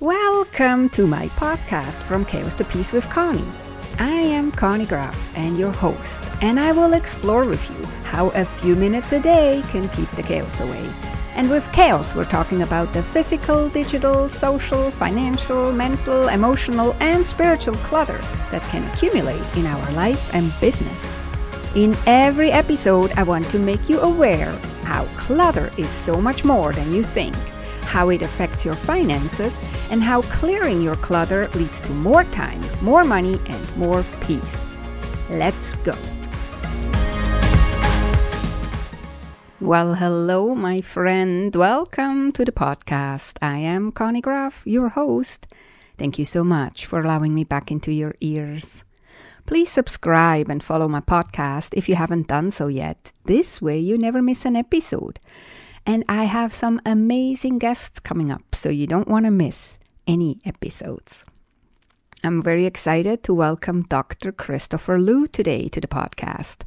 Welcome to my podcast From Chaos to Peace with Conny. I am Conny Graf and your host, and I will explore with you how a few minutes a day can keep the chaos away. And with chaos, we're talking about the physical, digital, social, financial, mental, emotional, and spiritual clutter that can accumulate in our life and business. In every episode, I want to make you aware how clutter is so much more than you think, how it affects your finances, and how clearing your clutter leads to more time, more money, and more peace. Let's go. Well, hello, my friend. Welcome to the podcast. I am Conny Graf, your host. Thank you so much for allowing me back into your ears. Please subscribe and follow my podcast if you haven't done so yet. This way, you never miss an episode. And I have some amazing guests coming up, so you don't want to miss any episodes. I'm very excited to welcome Dr. Christopher Loo today to the podcast.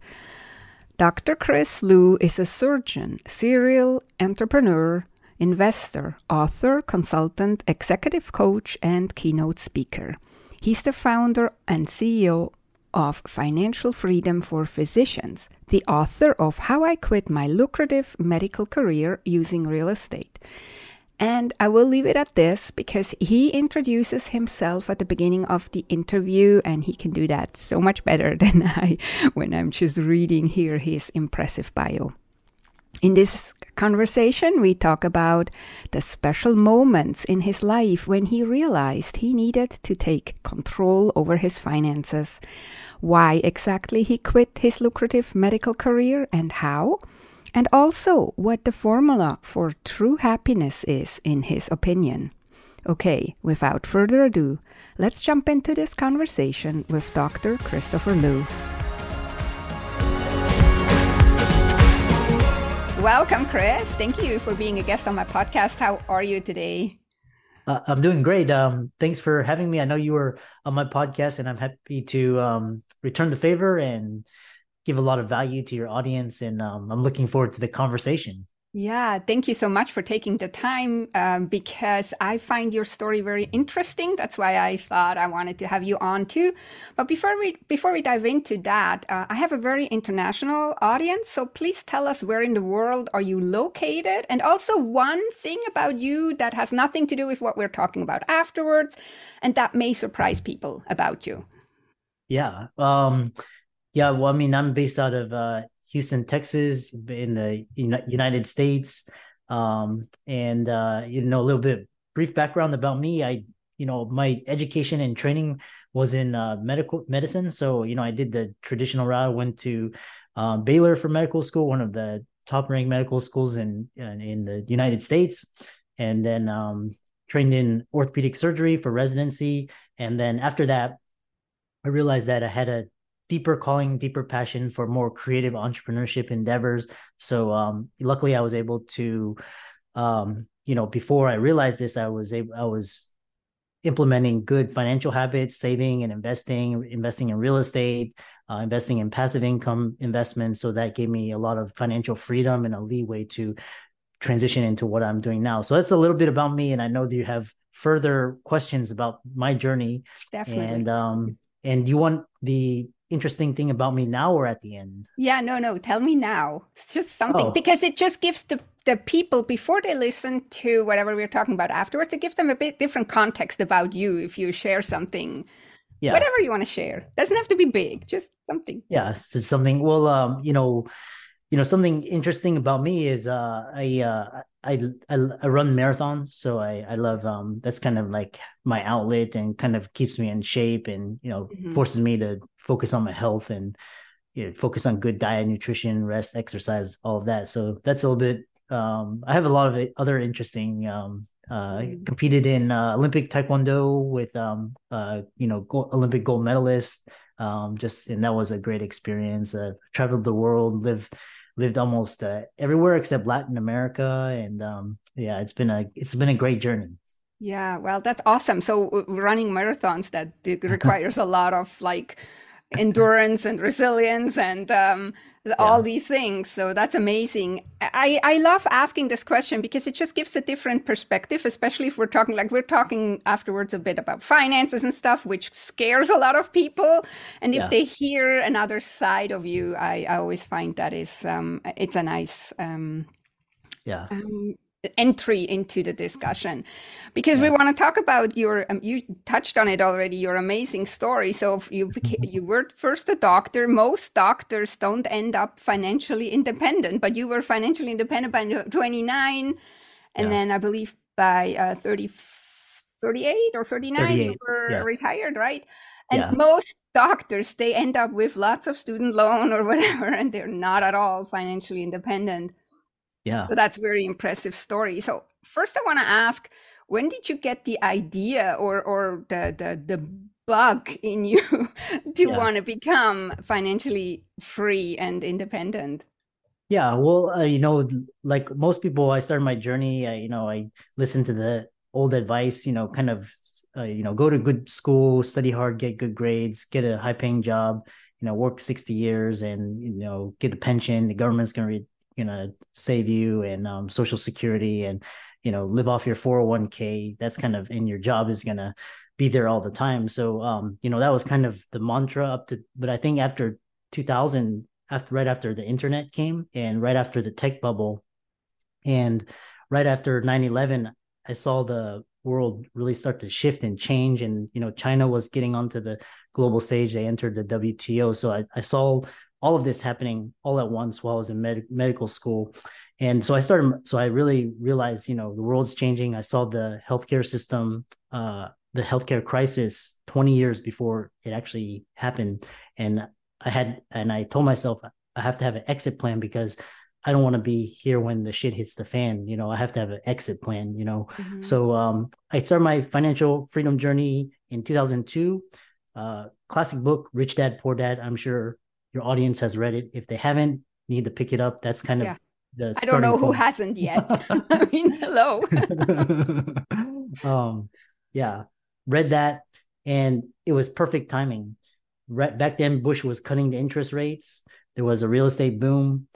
Dr. Chris Loo is a surgeon, serial entrepreneur, investor, author, consultant, executive coach, and keynote speaker. He's the founder and CEO of Financial Freedom for Physicians, the author of How I Quit My Lucrative Medical Career Using Real Estate. And I will leave it at this because he introduces himself at the beginning of the interview, and he can do that so much better than I when I'm just reading here his impressive bio. In this conversation, we talk about the special moments in his life when he realized he needed to take control over his finances, why exactly he quit his lucrative medical career and how, and also what the formula for true happiness is in his opinion. Okay, without further ado, let's jump into this conversation with Dr. Christopher Loo. Welcome, Chris. Thank you for being a guest on my podcast. How are you today? Uh, I'm doing great. Um, thanks for having me. I know you were on my podcast, and I'm happy to um, return the favor and give a lot of value to your audience. And um, I'm looking forward to the conversation. Yeah, thank you so much for taking the time um, because I find your story very interesting. That's why I thought I wanted to have you on too. But before we before we dive into that, uh, I have a very international audience. So please tell us where in the world are you located, and also one thing about you that has nothing to do with what we're talking about afterwards, and that may surprise people about you. Yeah. Um, yeah. Well, I mean, I'm based out of uh, Houston, Texas, in the United States. Um, and uh, you know, a little bit brief background about me. I, you know, my education and training was in uh, medical medicine. So, you know, I did the traditional route. Went to uh, Baylor for medical school, one of the top ranked medical schools in in the United States, and then um, trained in orthopedic surgery for residency. And then after that, I realized that I had a deeper calling, deeper passion for more creative entrepreneurship endeavors. So um, luckily, I was able to, um, you know, before I realized this, I was able, I was implementing good financial habits, saving and investing, investing in real estate, uh, investing in passive income investments. So that gave me a lot of financial freedom and a leeway to transition into what I'm doing now. So that's a little bit about me, and I know that you have further questions about my journey. Definitely. And um, and you want the interesting thing about me now or at the end? Yeah, no, no. Tell me now. It's just something oh. because it just gives the the people before they listen to whatever we're talking about afterwards, it gives them a bit different context about you if you share something. Yeah. Whatever you want to share. Doesn't have to be big, just something. Yeah, so something well um, you know, you know, something interesting about me is uh I uh I, I, I run marathons, so I I love um that's kind of like my outlet and kind of keeps me in shape and you know mm-hmm. forces me to focus on my health and you know, focus on good diet, nutrition, rest, exercise, all of that. So that's a little bit. Um, I have a lot of other interesting. Um, uh, mm-hmm. competed in uh, Olympic Taekwondo with um, uh, you know gold, Olympic gold medalist. Um, just and that was a great experience. Uh, traveled the world, lived lived almost uh, everywhere except Latin America, and um, yeah, it's been a it's been a great journey. Yeah, well, that's awesome. So running marathons that requires a lot of like endurance and resilience and um, all these things. So that's amazing. I, I love asking this question because it just gives a different perspective, especially if we're talking like we're talking afterwards a bit about finances and stuff, which scares a lot of people. And if yeah. they hear another side of you, I, I always find that is um, it's a nice um, yeah um, entry into the discussion because yeah. we want to talk about your um, you touched on it already your amazing story so you became, you were first a doctor most doctors don't end up financially independent but you were financially independent by 29 and yeah. then i believe by uh, 30 38 or 39 38. you were yeah. retired right and most doctors they end up with lots of student loan or whatever and they're not at all financially independent yeah. So that's very impressive story. So first I want to ask, when did you get the idea or or the the, the bug in you to yeah. want to become financially free and independent? Yeah, well, uh, you know, like most people, I started my journey. I, you know, I listened to the old advice. You know, kind of, uh, you know, go to good school, study hard, get good grades, get a high paying job. You know, work sixty years, and you know, get a pension. The government's gonna re- gonna save you and um, social security and you know live off your 401k that's kind of in your job is gonna be there all the time. So um you know that was kind of the mantra up to but i think after 2000 after right after the internet came and right after the tech bubble and right after 9-11 i saw the world really start to shift and change. And you know china was getting onto the global stage. They entered the wto so i, I saw all of this happening all at once while I was in med- medical school. And so I started, so I really realized, you know, the world's changing. I saw the healthcare system, uh, the healthcare crisis 20 years before it actually happened. And I had, and I told myself, I have to have an exit plan because I don't want to be here when the shit hits the fan. You know, I have to have an exit plan, you know. Mm-hmm. So um, I started my financial freedom journey in 2002. Uh, classic book, Rich Dad, Poor Dad. I'm sure your audience has read it. If they haven't, need to pick it up. That's kind yeah. of the I don't know point. who hasn't yet. I mean, hello. um, yeah, read that, and it was perfect timing. Right back then, Bush was cutting the interest rates. There was a real estate boom.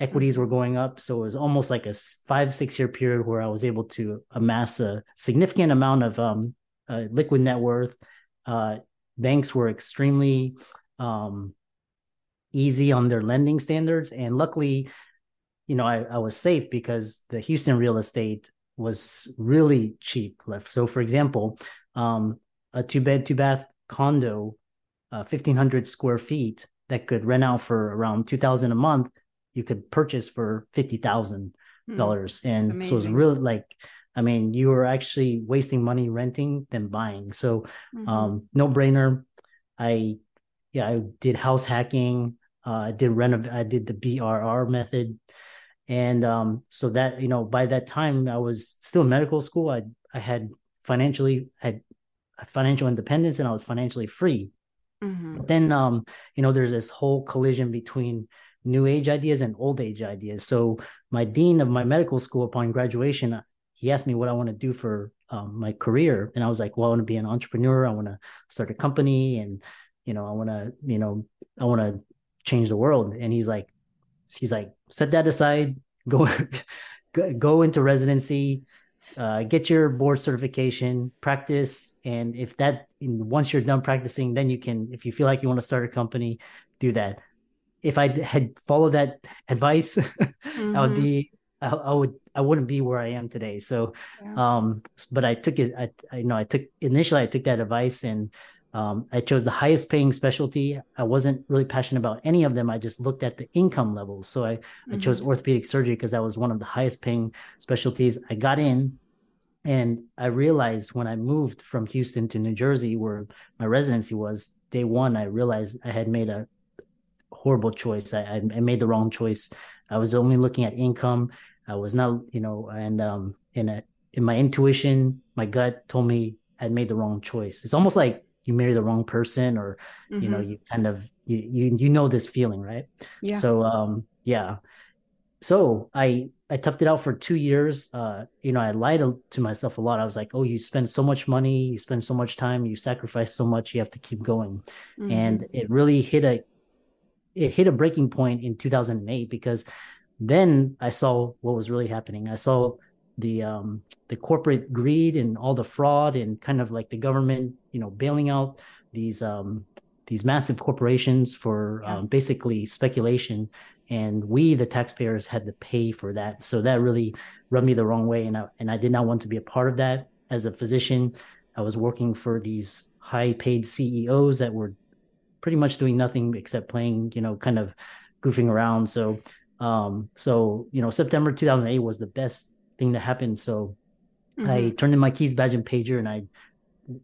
Equities were going up, so it was almost like a five six year period where I was able to amass a significant amount of um, uh, liquid net worth. Uh, banks were extremely um, easy on their lending standards. And luckily, you know, I, I was safe because the Houston real estate was really cheap. Left. So, for example, um, a two bed, two bath condo, uh, 1,500 square feet that could rent out for around 2000 a month, you could purchase for $50,000. Mm, and amazing. so it's really like, I mean, you were actually wasting money renting than buying. So, mm-hmm. um, no brainer. I, yeah, I did house hacking. Uh, I did renov- I did the BRR method, and um, so that you know by that time I was still in medical school. I I had financially had financial independence and I was financially free. Mm-hmm. But then um, you know there's this whole collision between new age ideas and old age ideas. So my dean of my medical school upon graduation, he asked me what I want to do for um, my career, and I was like, well, I want to be an entrepreneur. I want to start a company, and you know, I want to, you know, I want to change the world and he's like he's like set that aside go go into residency uh, get your board certification practice and if that once you're done practicing then you can if you feel like you want to start a company do that if i had followed that advice mm-hmm. i would mm-hmm. be I, I, would i wouldn't be where i am today so yeah. um but i took it I, I you know i took initially i took that advice and um, I chose the highest paying specialty. I wasn't really passionate about any of them. I just looked at the income levels. So I, mm-hmm. I chose mm-hmm. orthopedic surgery because that was one of the highest paying specialties. I got in and I realized when I moved from Houston to New Jersey, where my residency was, day one, I realized I had made a horrible choice. I, I made the wrong choice. I was only looking at income. I was not, you know, and um, in a, in my intuition, my gut told me I'd made the wrong choice. It's almost like you marry the wrong person or mm-hmm. you know mm-hmm. you kind of you, you you know this feeling right yeah so um yeah so i i toughed it out for two years uh you know i lied to myself a lot i was like oh you spend so much money you spend so much time you sacrifice so much you have to keep going mm-hmm. and it really hit a it hit a breaking point in 2008 because then I saw what was really happening. I saw the um, the corporate greed and all the fraud and kind of like the government, you know, bailing out these um, these massive corporations for yeah. um, basically speculation, and we the taxpayers had to pay for that. So that really rubbed me the wrong way, and I and I did not want to be a part of that. As a physician, I was working for these high paid CEOs that were pretty much doing nothing except playing, you know, kind of goofing around. So um, so you know, September 2008 was the best thing that happened. So mm-hmm. I turned in my keys, badge, and pager, and I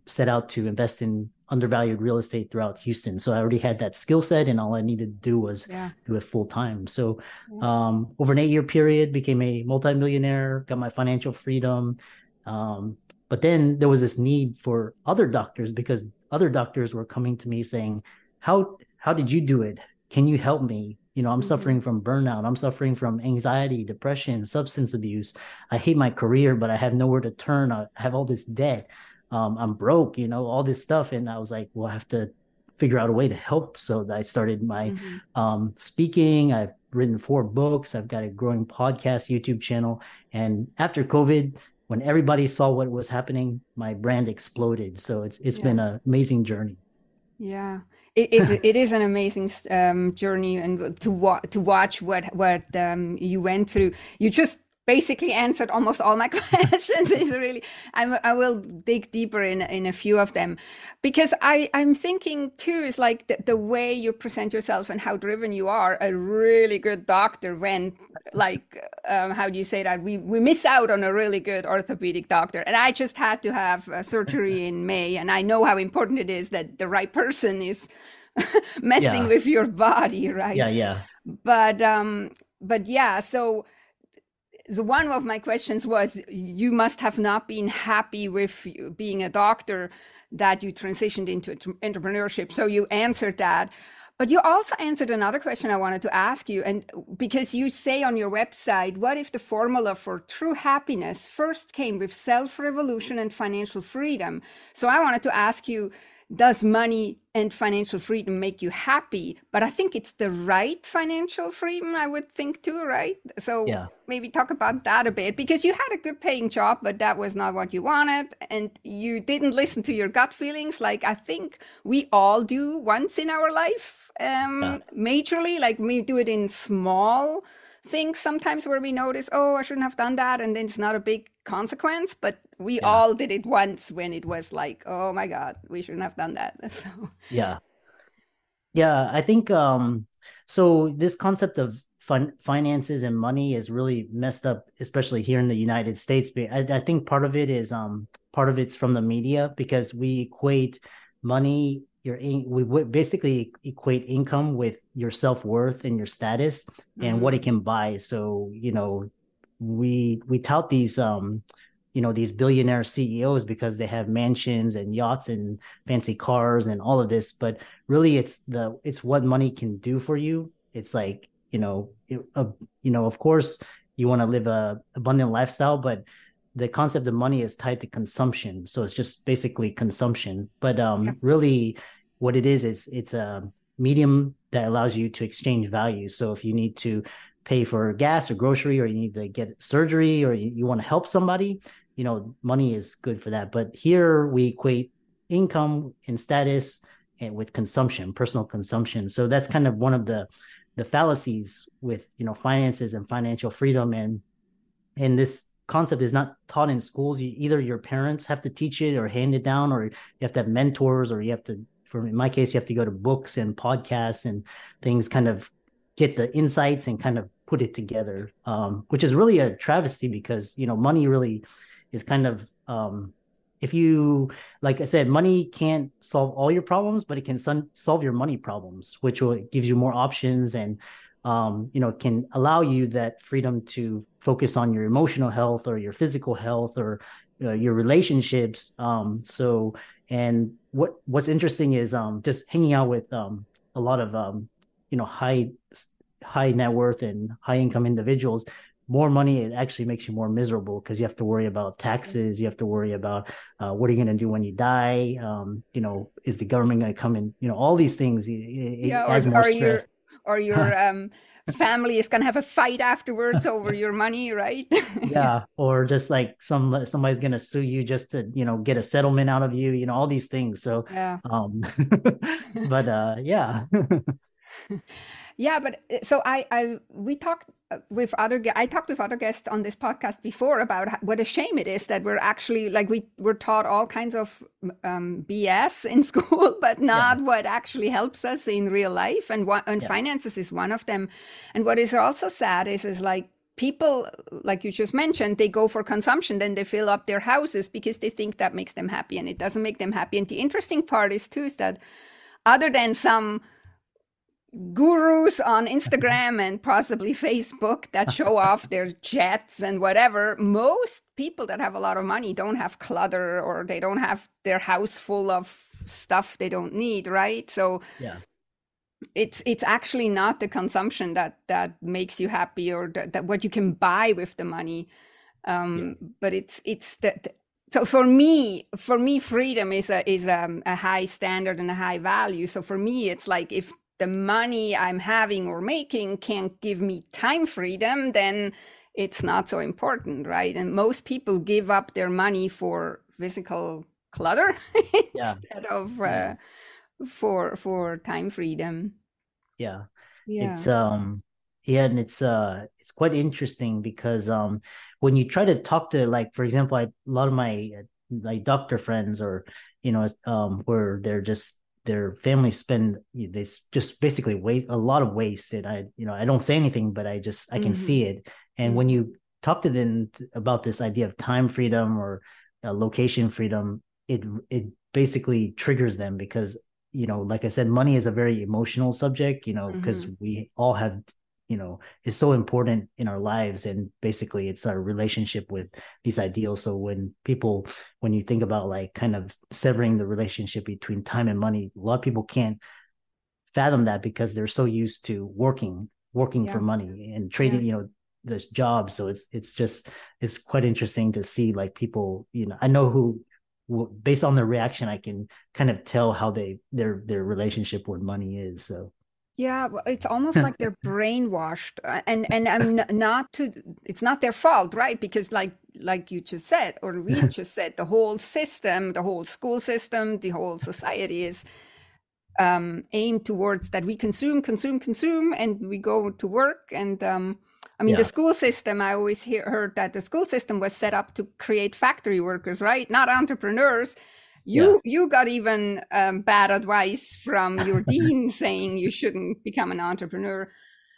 set out to invest in undervalued real estate throughout Houston. So I already had that skill set, and all I needed to do was yeah. do it full time. So yeah. um, over an eight year period, became a multimillionaire, got my financial freedom. Um, but then there was this need for other doctors because other doctors were coming to me saying, "How how did you do it? Can you help me?" You know, I'm mm-hmm. suffering from burnout. I'm suffering from anxiety, depression, substance abuse. I hate my career, but I have nowhere to turn. I have all this debt. Um, I'm broke, you know, all this stuff. And I was like, well, I have to figure out a way to help. So I started my mm-hmm. um, speaking. I've written four books. I've got a growing podcast, YouTube channel. And after COVID, when everybody saw what was happening, my brand exploded. So it's it's yeah. been an amazing journey. Yeah it, it, it is an amazing um, journey and to wa- to watch what what um, you went through. You just basically answered almost all my questions. Is really I'm, i will dig deeper in in a few of them. Because i i'm thinking too is like the, the way you present yourself and how driven you are a really good doctor when like um, how do you say that? We we miss out on a really good orthopedic doctor. And i just had to have surgery in may and i know how important it is that the right person is messing yeah. with your body right? Yeah yeah. But um but yeah so the one of my questions was you must have not been happy with being a doctor that you transitioned into entrepreneurship. So you answered that. But you also answered another question i wanted to ask you and because you say on your website what if the formula for true happiness first came with self revolution and financial freedom? So i wanted to ask you does money and financial freedom make you happy but i think it's the right financial freedom i would think too right so yeah. maybe talk about that a bit because you had a good paying job but that was not what you wanted and you didn't listen to your gut feelings like i think we all do once in our life um yeah. majorly like we do it in small things sometimes where we notice, oh, I shouldn't have done that, and then it's not a big consequence. But we yeah. all did it once when it was like, oh my god, we shouldn't have done that. So yeah, yeah, I think um, so. This concept of fun finances and money is really messed up, especially here in the United States. But I, I think part of it is um part of it's from the media because we equate money your we would basically equate income with your self-worth and your status mm-hmm. and what it mm-hmm. can buy so you know we we tout these um you know these billionaire CEOs because they have mansions and yachts and fancy cars and all of this but really it's the it's what money can do for you it's like you know it, uh, you know of course you want to live a abundant lifestyle but the concept of money is tied to consumption so it's just basically consumption. But um yeah. really what it is is it's a medium that allows you to exchange value. So if you need to pay for gas or grocery or you need to get surgery or you, you want to help somebody you know money is good for that. But here we equate income and status and with consumption personal consumption. So that's kind of one of the the fallacies with you know finances and financial freedom. And and this concept is not taught in schools. You, either your parents have to teach it or hand it down, or you have to have mentors, or you have to, for in my case, you have to go to books and podcasts and things, kind of get the insights and kind of put it together. Um, which is really a travesty because you know money really is kind of um, if you like i said money can't solve all your problems but it can son- solve your money problems which will, gives you more options and um, you know, can allow you that freedom to focus on your emotional health or your physical health or uh, your relationships. Um, so, and what what's interesting is um, just hanging out with um, a lot of um, you know high high net worth and high income individuals. More money it actually makes you more miserable because you have to worry about taxes. You have to worry about uh, what are you going to do when you die. Um, you know, is the government going to come in? You know, all these things. It, yeah, it adds more stress or your um, family is going to have a fight afterwards over your money, right? yeah, or just like some somebody's going to sue you just to you know get a settlement out of you, you know, all these things. So yeah, um, but uh, yeah. Yeah, but uh, so I I we talked uh, with other I talked with other guests on this podcast before about what a shame it is that we're actually like we we're taught all kinds of um, BS in school, but not yeah. what actually helps us in real life. And what and yeah. finances is one of them. And what is also sad is is like people like you just mentioned they go for consumption then they fill up their houses because they think that makes them happy and it doesn't make them happy and the interesting part is too is that other than some gurus on Instagram and possibly Facebook that show off their jets and whatever. Most people that have a lot of money don't have clutter or they don't have their house full of stuff they don't need, right? So yeah. It's it's actually not the consumption that that makes you happy or that, that what you can buy with the money, um, yeah. but it's it's the, the so for me for me freedom is a is a, a, high standard and a high value so for me it's like if the money I'm having or making can't give me time freedom, then it's not so important, right? And most people give up their money for physical clutter yeah. instead of uh, for for time freedom. Yeah. yeah, it's um, yeah, and it's uh, it's quite interesting because um, when you try to talk to like, for example, I, a lot of my like doctor friends or you know um, where they're just their families spend they just basically waste a lot of waste that i you know i don't say anything but i just i can mm-hmm. see it and mm-hmm. when you talk to them about this idea of time freedom or uh, location freedom it it basically triggers them because you know like i said money is a very emotional subject you know because mm-hmm. we all have you know is so important in our lives and basically it's our relationship with these ideals so when people when you think about like kind of severing the relationship between time and money a lot of people can't fathom that because they're so used to working working yeah. for money and trading yeah. you know this job so it's it's just it's quite interesting to see like people you know i know who based on their reaction i can kind of tell how they their their relationship with money is so yeah, it's almost like they're brainwashed, uh, and and I'm not to. It's not their fault, right? Because like like you just said, or we just said, the whole system, the whole school system, the whole society is um, aimed towards that we consume, consume, consume, and we go to work. And um, I mean, yeah. the school system. I always hear, heard that the school system was set up to create factory workers, right? Not entrepreneurs you yeah. you got even um, bad advice from your dean saying you shouldn't become an entrepreneur.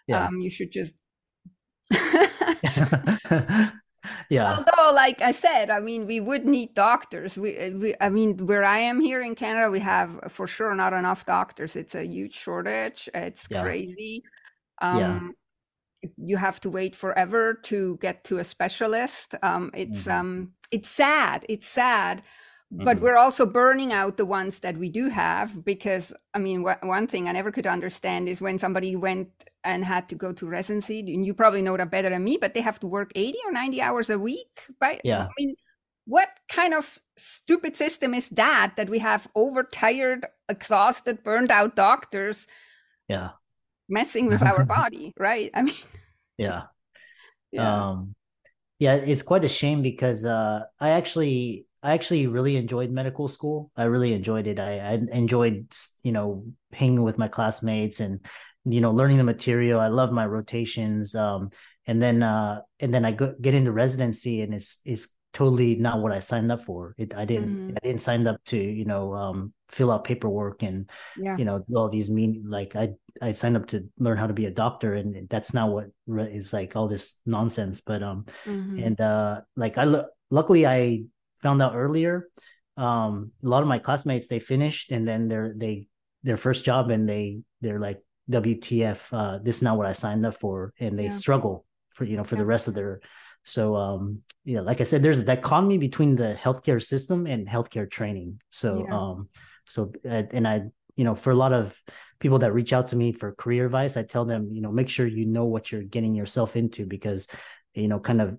Yeah. Um, you should just. yeah. Although, like I said, I mean, we would need doctors. We, we, I mean, where I am here in Canada, we have for sure not enough doctors. It's a huge shortage. It's yeah. crazy. Um, yeah. You have to wait forever to get to a specialist. Um, it's mm-hmm. um, it's sad. It's sad but mm-hmm. we're also burning out the ones that we do have because i mean wh- one thing i never could understand is when somebody went and had to go to residency and you probably know that better than me but they have to work 80 or 90 hours a week? By yeah. i mean what kind of stupid system is that that we have overtired exhausted burned out doctors yeah. messing with our body right? I mean yeah. yeah. Um yeah it's quite a shame because uh i actually I actually really enjoyed medical school. I really enjoyed it. I, I enjoyed, you know, hanging with my classmates and, you know, learning the material. I love my rotations. Um, and then, uh, and then I go, get into residency and it's, it's totally not what I signed up for. It, I didn't, mm-hmm. I didn't sign up to, you know, um, fill out paperwork and, yeah. you know, all these mean, like I, I signed up to learn how to be a doctor and that's not what what is like all this nonsense. But, um, mm-hmm. and, uh, like I, luckily I found out earlier. Um, a lot of my classmates they finished and then they're they their first job and they they're like WTF, uh, this is not what I signed up for, and they yeah. struggle for you know for yeah. the rest of their. So um, yeah, like I said, there's a dichotomy between the healthcare system and healthcare training. So yeah. um, so and I you know for a lot of people that reach out to me for career advice, I tell them you know make sure you know what you're getting yourself into because you know kind of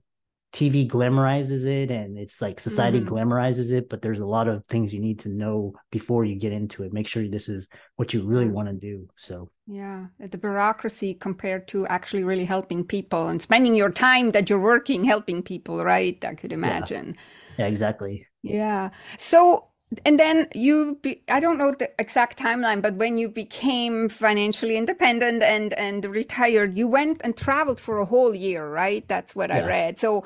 TV glamorizes it and it's like society Mhm. glamorizes it, but there's a lot of things you need to know before you get into it. Make sure this is what you really want to do. So Yeah, the bureaucracy compared to actually really helping people and spending your time that you're working helping people, right? I could imagine. yeah, exactly. Yeah. So, and then you, be, I don't know the exact timeline, but when you became financially independent and and retired, you went and traveled for a whole year, right? That's what I read. So,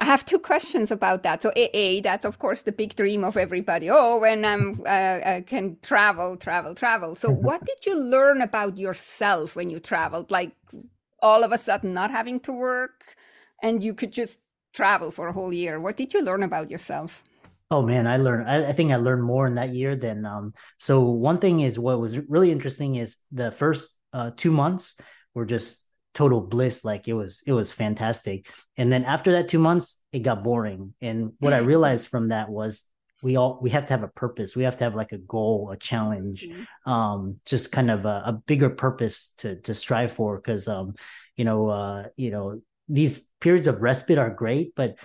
I have two questions about that. So, A, A, that's of course the big dream of everybody. Oh, when I'm uh, I can travel, travel, travel. So, what did you learn about yourself when you traveled? Like all of a sudden not having to work and you could just travel for a whole year. What did you learn about yourself? Oh man, I learned. I, I think I learned more in that year than. Um, so one thing is what was really interesting is the first uh, two months were just total bliss. Like it was, it was fantastic. And then after that two months, it got boring. And what I realized from that was we all we have to have a purpose. We have to have like a goal, a challenge, um, just kind of a, a bigger purpose to to strive for. Because um, you know, uh, you know, these periods of respite are great, but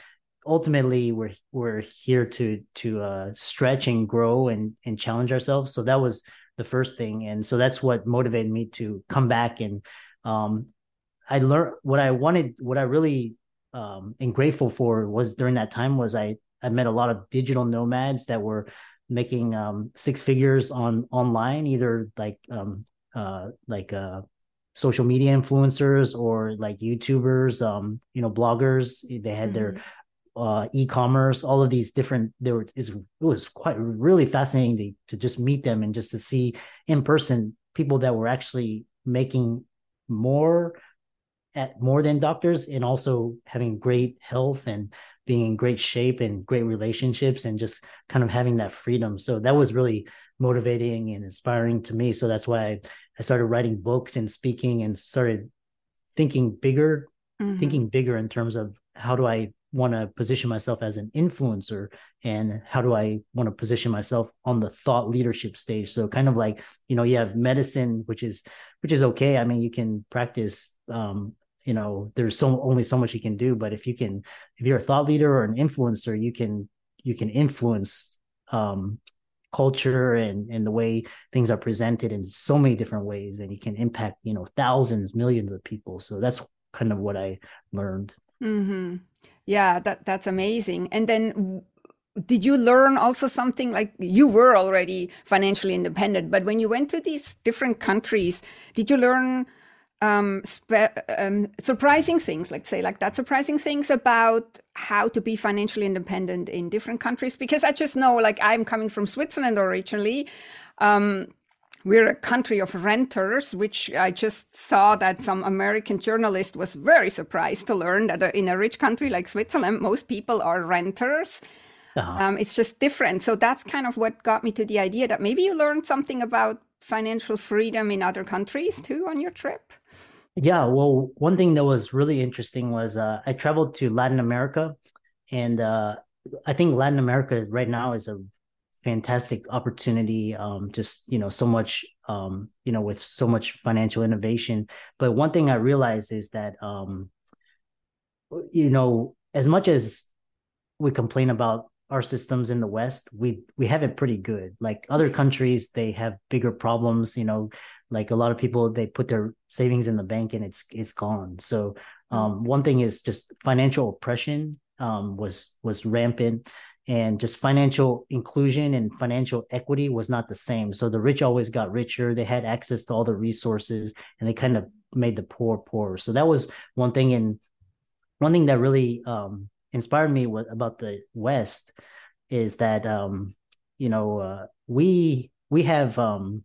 ultimately we're we're here to to uh, stretch and grow and and challenge ourselves. So that was the first thing, and so that's what motivated me to come back and um, I learned what I wanted, what I really um am grateful for was during that time was I I met a lot of digital nomads that were making um six figures on online, either like um uh like uh social media influencers or like YouTubers, um, you know, bloggers. They had their uh, e-commerce, all of these different. There were it was quite really fascinating to, to just meet them and just to see in person people that were actually making more at more than doctors and also having great health and being in great shape and great relationships and just kind of having that freedom. So that was really motivating and inspiring to me. So that's why I, I started writing books and speaking and started thinking bigger, Mhm. thinking bigger in terms of how do I want to position myself as an influencer and how do I want to position myself on the thought leadership stage. So kind of like, you know, you have medicine, which is which is okay. I mean, you can practice um, you know, there's so only so much you can do, but if you can if you're a thought leader or an influencer, you can you can influence um culture and and the way things are presented in so many different ways and you can impact you know thousands millions of people so that's kind of what i learned hmm Yeah, that that's amazing. And then did you learn also something like you were already financially independent, but when you went to these different countries, did you learn um, um, surprising things, like say like that, surprising things about how to be financially independent in different countries? Because I just know, like I'm coming from Switzerland originally. Um, we're a country of renters, which I just saw that some American journalist was very surprised to learn that in a rich country like Switzerland, most people are renters. uh-huh. Um, it's just different. So that's kind of what got me to the idea that maybe you learned something about financial freedom in other countries too on your trip. yeah well one thing that was really interesting was uh, i traveled to latin america and uh, i think latin america right now is a fantastic opportunity um, just you know so much um, you know with so much financial innovation. But one thing i realized is that um, you know as much as we complain about our systems in the west we we have it pretty good. Like other countries they have bigger problems you know like a lot of people they put their savings in the bank and it's it's gone. So um, one thing is just financial oppression um, was was rampant and just financial inclusion and financial equity was not the same. So the rich always got richer. They had access to all the resources and they kind of made the poor poorer. So that was one thing. And one thing that really um, inspired me what, about the west is that um, you know uh, we we have um,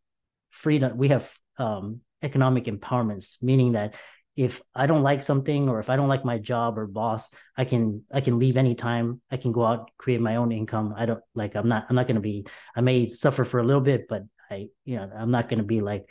freedom we have um, economic empowerments meaning that if i don't like something or if i don't like my job or boss i can i can leave anytime. I can go out create my own income. I don't like i'm not i'm not going to be i may suffer for a little bit but i you know i'm not going to be like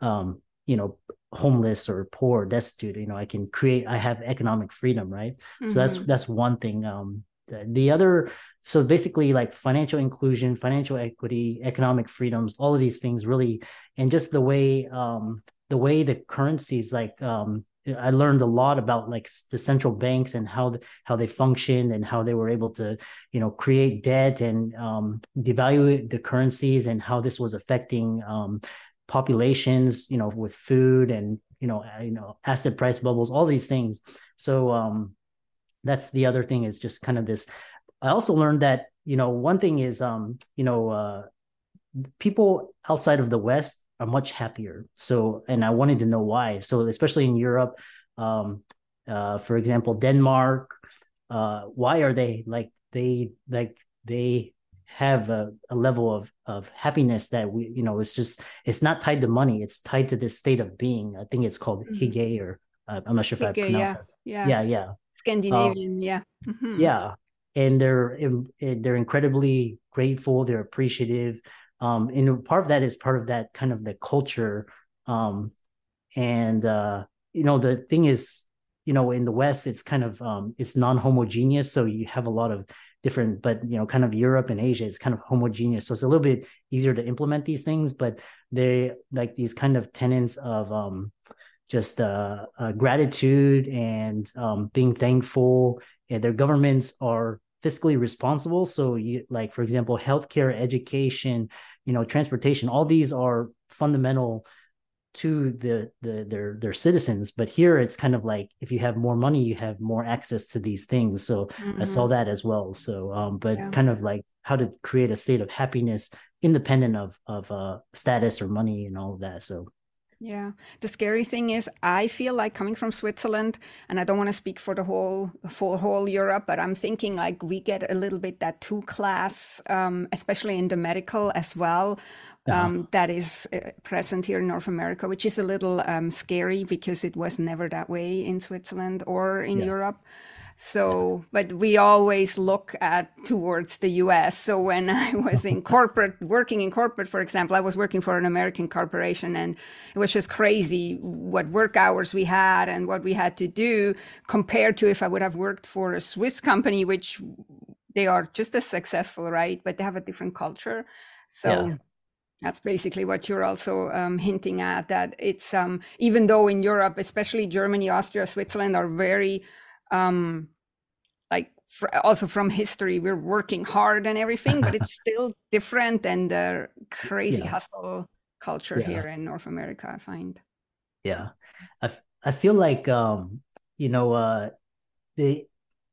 um you know homeless or poor or destitute. You know i can create i have economic freedom right? So that's Mhm. that's one thing um the, the other so basically like financial inclusion financial equity economic freedoms all of these things really and just the way um the way the currencies like um I learned a lot about like the central banks and how how they functioned and how they were able to you know create debt and um, devalue the currencies and how this was affecting um, populations you know with food and you know you know asset price bubbles all these things. So um that's the other thing is just kind of this. I also learned that you know one thing is um you know uh people outside of the west are much happier. So and i wanted to know why. So especially in europe um uh for example denmark uh why are they like they like they have a, a level of of happiness that we you know it's just it's not tied to money. It's tied to this state of being. I think it's called mm-hmm. hygge or uh, i'm not sure if i pronounce yeah. that. Yeah. Yeah yeah. Scandinavian um, yeah. Mm-hmm. yeah. And they're they're incredibly grateful. They're appreciative um and part of that is part of that kind of the culture. Um and uh you know the thing is you know in the west it's kind of um it's non-homogeneous. So you have a lot of different but you know kind of europe and asia it's kind of homogeneous. So it's a little bit easier to implement these things but they like these kind of tenets of um just uh, uh gratitude and um being thankful. And their governments are fiscally responsible. So you like for example healthcare education you know transportation all these are fundamental to the, the their their citizens but here it's kind of like if you have more money you have more access to these things so mm-hmm. i saw mm-hmm. that as well so um but yeah. kind of like how to create a state of happiness independent of of uh status or money and all of that so yeah. The scary thing is I feel like coming from Switzerland and I don't want to speak for the whole for whole Europe, but I'm thinking like we get a little bit that two class, um, especially in the medical as well. Um, that is uh, present here in North America, which is a little um, scary because it was never that way in Switzerland or in yeah. Europe. So, yes. but we always look at towards the US. So when I was in corporate, working in corporate, for example, I was working for an American corporation and it was just crazy what work hours we had and what we had to do compared to if I would have worked for a Swiss company, which they are just as successful, right? But they have a different culture. So yeah that's basically what you're also um, hinting at that it's um, even though in europe especially germany austria switzerland are very um, like fr- also from history we're working hard and everything but it's still different than the crazy yeah. hustle culture yeah. here in north america i find yeah I, f- I feel like um you know uh the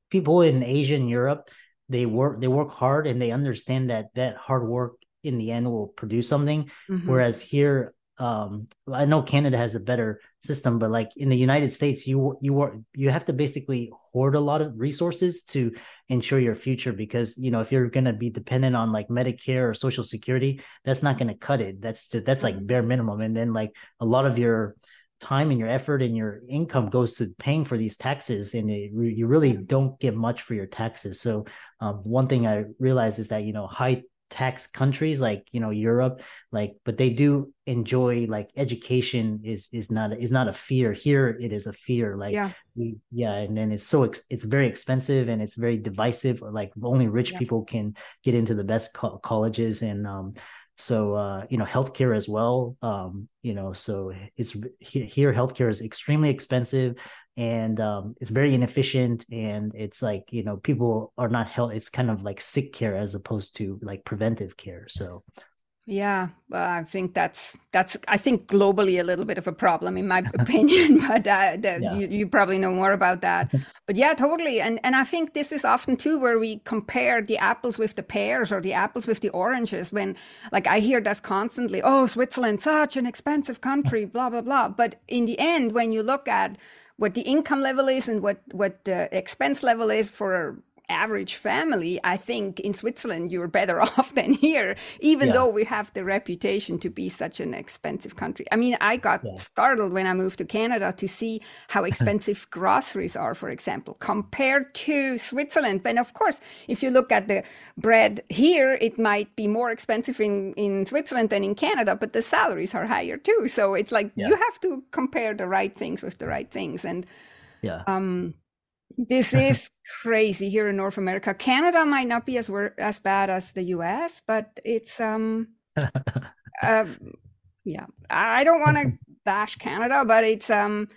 people in asia and europe they work they work hard and they understand that that hard work in the end will produce something mm-hmm. whereas here um i know canada has a better system but like in the united states you you are you have to basically hoard a lot of resources to ensure your future because you know if you're going to be dependent on like medicare or social security that's not going to cut it. That's that's like bare minimum. And then like a lot of your time and your effort and your income goes to paying for these taxes and it, you really don't get much for your taxes. So um, one thing i realized is that you know high tax countries like you know Europe like but they do enjoy like education is is not is not a fear here it is a fear like yeah, we, yeah and then it's so ex- it's very expensive and it's very divisive like only rich yeah. people can get into the best co- colleges and um so uh, you know healthcare as well um, you know so it's here healthcare is extremely expensive and um, it's very inefficient and it's like you know people are not health it's kind of like sick care as opposed to like preventive care. So yeah, well, I think that's that's I think globally a little bit of a problem in my opinion, but uh, the, yeah. you, you probably know more about that. but yeah, totally, and and I think this is often too where we compare the apples with the pears or the apples with the oranges. When like I hear this constantly, oh, Switzerland, such an expensive country, blah blah blah. But in the end, when you look at what the income level is and what what the expense level is for average family, I think in Switzerland you're better off than here, even yeah. though we have the reputation to be such an expensive country. I mean, I got yeah. startled when I moved to Canada to see how expensive groceries are, for example, compared to Switzerland. But of course, if you look at the bread here, it might be more expensive in, in Switzerland than in Canada, but the salaries are higher too. So it's like yeah. you have to compare the right things with the right things. And yeah. Um, this is crazy here in North America. Canada might not be as as bad as the US, but it's um uh, yeah. I don't want to bash Canada, but it's um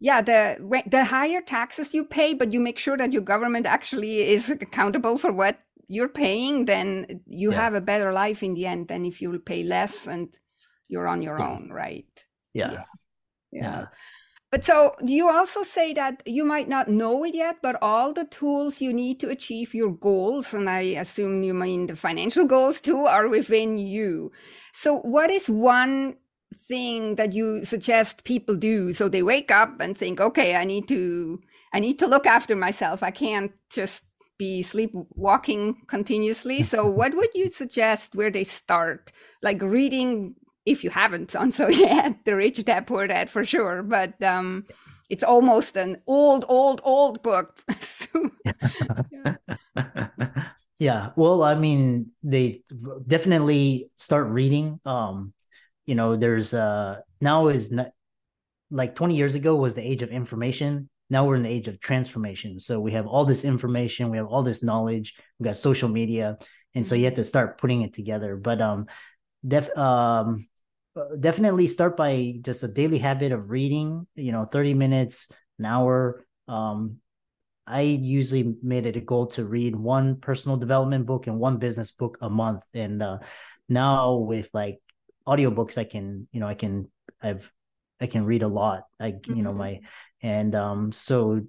yeah the the higher taxes you pay but you make sure that your government actually is accountable for what you're paying then you yeah. have a better life in the end than if you pay less and you're on your yeah. own right yeah. yeah. yeah. But so you also say that you might not know it yet, but all the tools you need to achieve your goals, and I assume you mean the financial goals too, are within you. So what is one thing that you suggest people do? So they wake up and think okay i need to i need to look after myself. I can't just be sleepwalking continuously. So what would you suggest where they start? Like reading if you haven't done so yet the rich dad poor dad for sure. But um it's almost an old old old book. Yeah. yeah well i mean they definitely start reading. Um you know there's uh now is not like 20 years ago was the age of information. Now we're in the age of transformation. So we have all this information we have all this knowledge we got social media and so you have to start putting it together. But um def um definitely start by just a daily habit of reading you know 30 minutes an hour um i usually made it a goal to read one personal development book and one business book a month and uh now with like audiobooks I can, you know, I can I've I can read a lot. I mm-hmm. you know mm-hmm. my and um so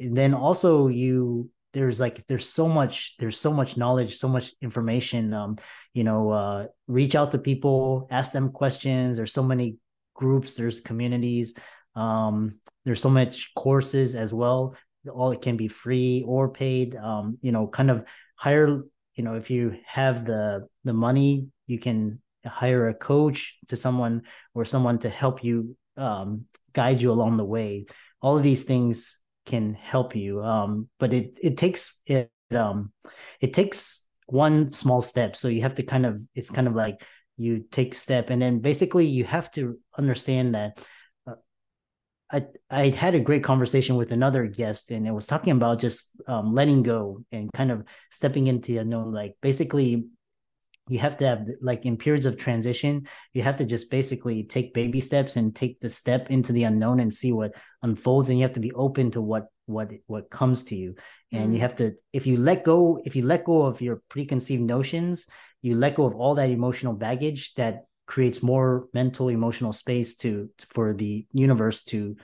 then also you there's like there's so much there's so much knowledge so much information um you know uh reach out to people ask them questions. There's so many groups there's communities um there's so much courses as well. All it can be free or paid um you know kind of hire you know if you have the the money you can hire a coach to someone or someone to help you um, guide you along the way. All of these things can help you um, but it it takes it um it takes one small step. So you have to kind of it's kind of like you take step and then basically you have to understand that uh, I I had a great conversation with another guest and it was talking about just um, letting go and kind of stepping into the unknown like basically you have to have like in periods of transition you have to just basically take baby steps and take the step into the unknown and see what unfolds and you have to be open to what what what comes to you and mm. you have to if you let go if you let go of your preconceived notions you let go of all that emotional baggage that creates more mental emotional space to for the universe to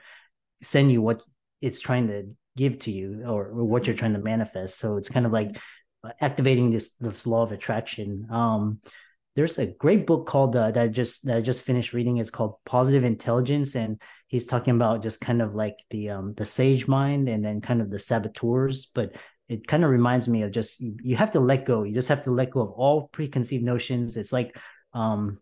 send you what it's trying to give to you or, or what you're trying to manifest so it's kind of like activating this this law of attraction. Um, there's a great book called uh, that I just that I just finished reading. It's called Positive Intelligence, and he's talking about just kind of like the um, the sage mind and then kind of the saboteurs. But it kind of reminds me of just you, you have to let go. You just have to let go of all preconceived notions. It's like um,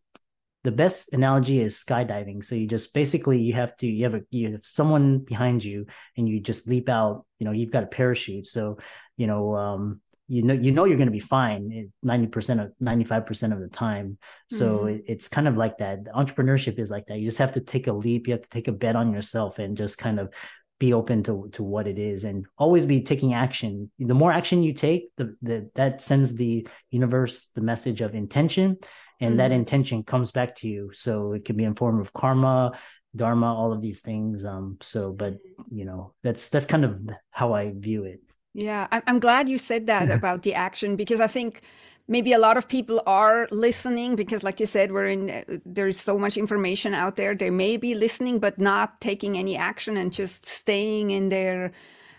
the best analogy is skydiving. So you just basically you have to you have a you have someone behind you and you just leap out. You know you've got a parachute. So you know um, you know you know you're going to be fine 90% of 95% of the time. So mm-hmm. it, it's kind of like that. Entrepreneurship is like that. You just have to take a leap. You have to take a bet on yourself and just kind of be open to to what it is and always be taking action. The more action you take the, the that sends the universe the message of intention and mm-hmm. that intention comes back to you. So it can be in form of karma dharma all of these things. Um so but you know that's that's kind of how i view it yeah, I'm glad you said that about the action because I think maybe a lot of people are listening because like you said we're in uh, there's so much information out there they may be listening but not taking any action and just staying in their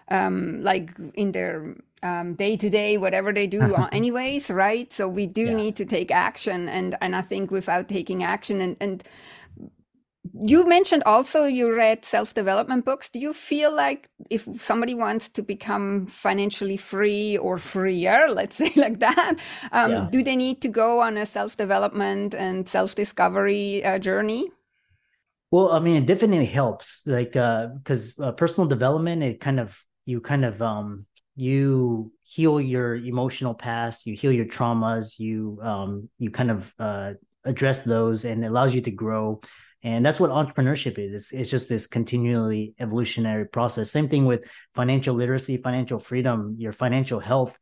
um like in their um day to day whatever they do anyways right so we do yeah. need to take action and and i think without taking action and and you mentioned also you read self-development books. Do you feel like if somebody wants to become financially free or freer let's say like that um, yeah. do they need to go on a self-development and self-discovery uh, journey? Well i mean it definitely helps like uh because uh, personal development it kind of you kind of um you heal your emotional past you heal your traumas you um you kind of uh address those and it allows you to grow and that's what entrepreneurship is. It's, it's, just this continually evolutionary process. Same thing with financial literacy financial freedom. Your financial health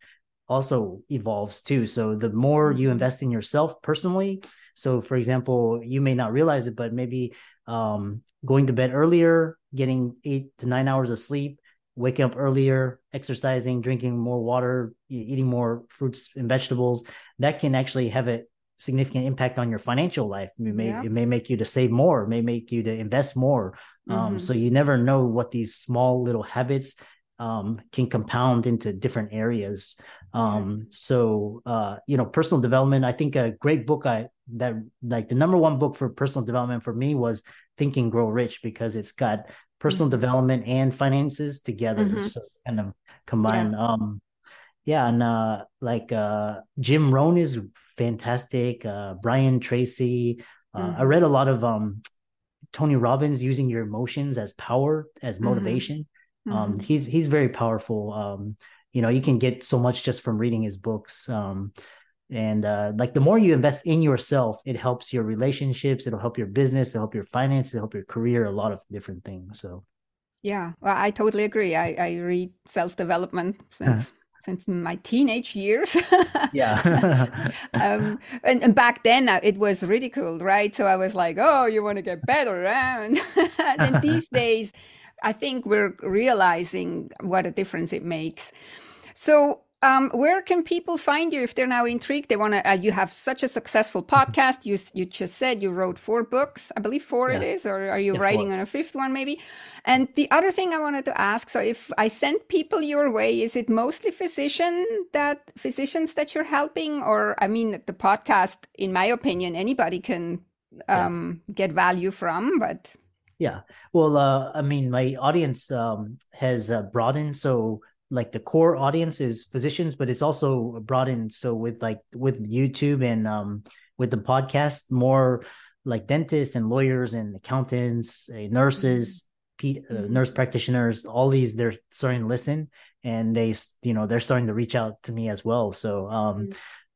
also evolves too. So the more you mm-hmm. invest in yourself personally so for example you may not realize it but maybe um, going to bed earlier, getting eight to nine hours of sleep, waking up earlier, exercising, drinking more water, eating more fruits and vegetables, that can actually have a significant impact on your financial life. It may, yeah. it may make you to save more, may make you to invest more. Um, mm-hmm. Um, so you never know what these small little habits um, can compound into different areas. Um, so uh, you know, personal development. I think a great book I that like the number one book for personal development for me was Think and Grow Rich because it's got personal mm-hmm. development and finances together. Mm-hmm. So it's kind of combined. Yeah. Um, yeah, and uh, like uh, Jim Rohn is fantastic. Uh, Brian Tracy. Uh, mm-hmm. I read a lot of um, Tony Robbins using your emotions as power, as mm-hmm. motivation. Um, mm-hmm. he's he's very powerful. Um, you know, you can get so much just from reading his books. Um, and uh, like the more you invest in yourself, it helps your relationships. It'll help your business. It'll help your finances. It'll help your career. A lot of different things. So, yeah, well, I totally agree. I I read self development since since my teenage years. yeah. um, and, and, back then uh, it was ridiculed, right? So I was like, oh, you want to get better. And, and these days, I think we're realizing what a difference it makes. So um, where can people find you if they're now intrigued? They want to. Uh, you have such a successful podcast. You you just said you wrote four books. I believe four yeah. it is, or are you yeah, writing four. on a fifth one maybe? And the other thing I wanted to ask: so if I send people your way, is it mostly physician that physicians that you're helping, or I mean, the podcast, in my opinion, anybody can um, yeah. get value from, but yeah. Well, uh, I mean, my audience um, has uh, broadened so like the core audience is physicians, but it's also broadened. So with like with YouTube and um, with the podcast, more like dentists and lawyers and accountants, uh, nurses, mm-hmm. uh, nurse practitioners, all these they're starting to listen and they you know they're starting to reach out to me as well. So um, mm-hmm.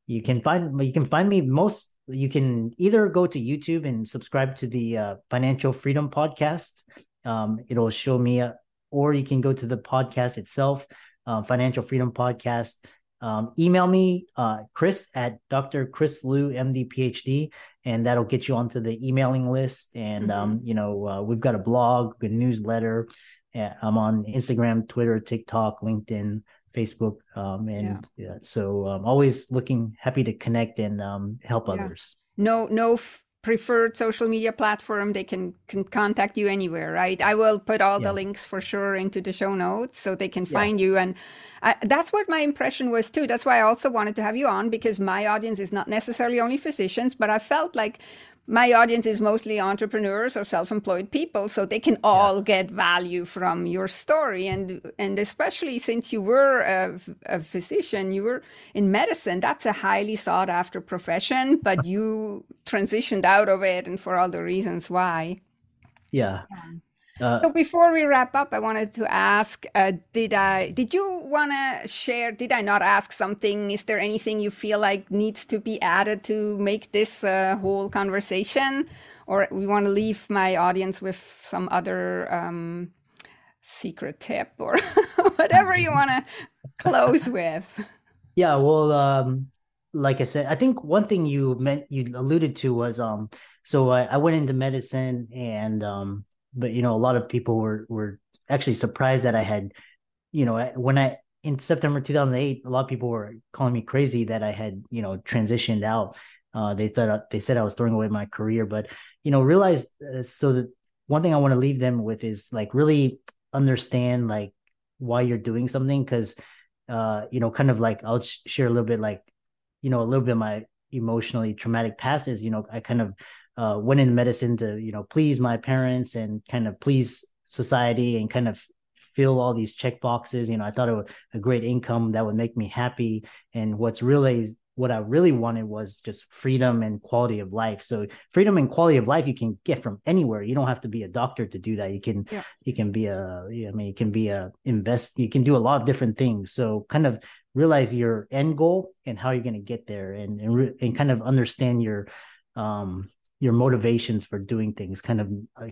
you can find you can find me most you can either go to YouTube and subscribe to the uh, Financial Freedom podcast. Um, it'll show me, uh, or you can go to the podcast itself uh, Financial Freedom Podcast. Um, email me, uh, Chris at Dr. Chris Loo, MD, PhD, and that'll get you onto the emailing list. And, mm-hmm. um, you know, uh, we've got a blog, a newsletter. I'm on Instagram, Twitter, TikTok, LinkedIn, Facebook. Um, and yeah. Yeah, so I'm always looking happy to connect and um, help yeah. others. No, no preferred social media platform, they can, can contact you anywhere, right? I will put all yeah. the links for sure into the show notes so they can find yeah. you. And I, that's what my impression was too. That's why I also wanted to have you on because my audience is not necessarily only physicians, but I felt like my audience is mostly entrepreneurs or self-employed people so they can all yeah. get value from your story and and especially since you were a, a, physician you were in medicine that's a highly sought after profession but you transitioned out of it and for all the reasons why yeah, yeah. Uh, so before we wrap up, I wanted to ask: uh, Did I? Did you want to share? Did I not ask something? Is there anything you feel like needs to be added to make this uh, whole conversation, or we want to leave my audience with some other um, secret tip or whatever you want to close with? Yeah. Well, um, like I said, I think one thing you meant you alluded to was um. So I, I went into medicine and um but you know a lot of people were were actually surprised that I had you know when I in September 2008 a lot of people were calling me crazy that I had you know transitioned out. Uh, they thought they said I was throwing away my career but you know realized uh, so that one thing I want to leave them with is like really understand like why you're doing something because uh you know kind of like I'll sh- share a little bit like you know a little bit my emotionally traumatic past is you know I kind of uh, went in medicine to you know please my parents and kind of please society and kind of fill all these check boxes. You know i thought it was a great income that would make me happy. And what's really what i really wanted was just freedom and quality of life. So freedom and quality of life you can get from anywhere. You don't have to be a doctor to do that. You can yeah. you can be a i mean you can be a invest you can do a lot of different things. So kind of realize your end goal and how you're going to get there and and, and kind of understand your um your motivations for doing things kind of uh,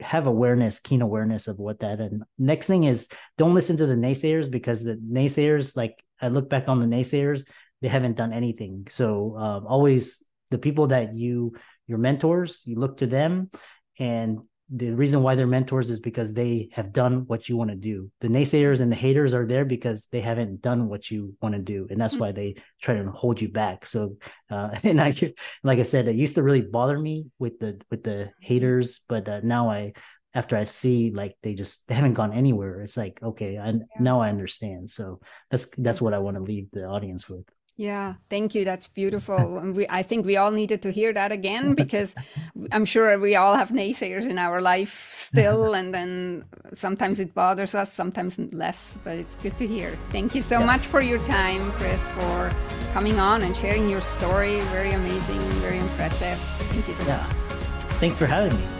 have awareness keen awareness of what that and next thing is don't listen to the naysayers because the naysayers like i look back on the naysayers they haven't done anything. So um, always the people that you your mentors you look to them and the reason why they're mentors is because they have done what you want to do. The naysayers and the haters are there because they haven't done what you want to do, and that's mm-hmm. why they try to hold you back. So, uh, and I, like I said, it used to really bother me with the with the haters, but uh, now I, after I see like they just they haven't gone anywhere, it's like okay, I, yeah. now I understand. So that's that's what I want to leave the audience with. Yeah, thank you. That's beautiful. and we, I think we all needed to hear that again because I'm sure we all have naysayers in our life still. And then sometimes it bothers us, sometimes less, but it's good to hear. Thank you so yeah. much for your time, Chris, for coming on and sharing your story. Very amazing, very impressive. Thank you so yeah. much. Thanks for having me.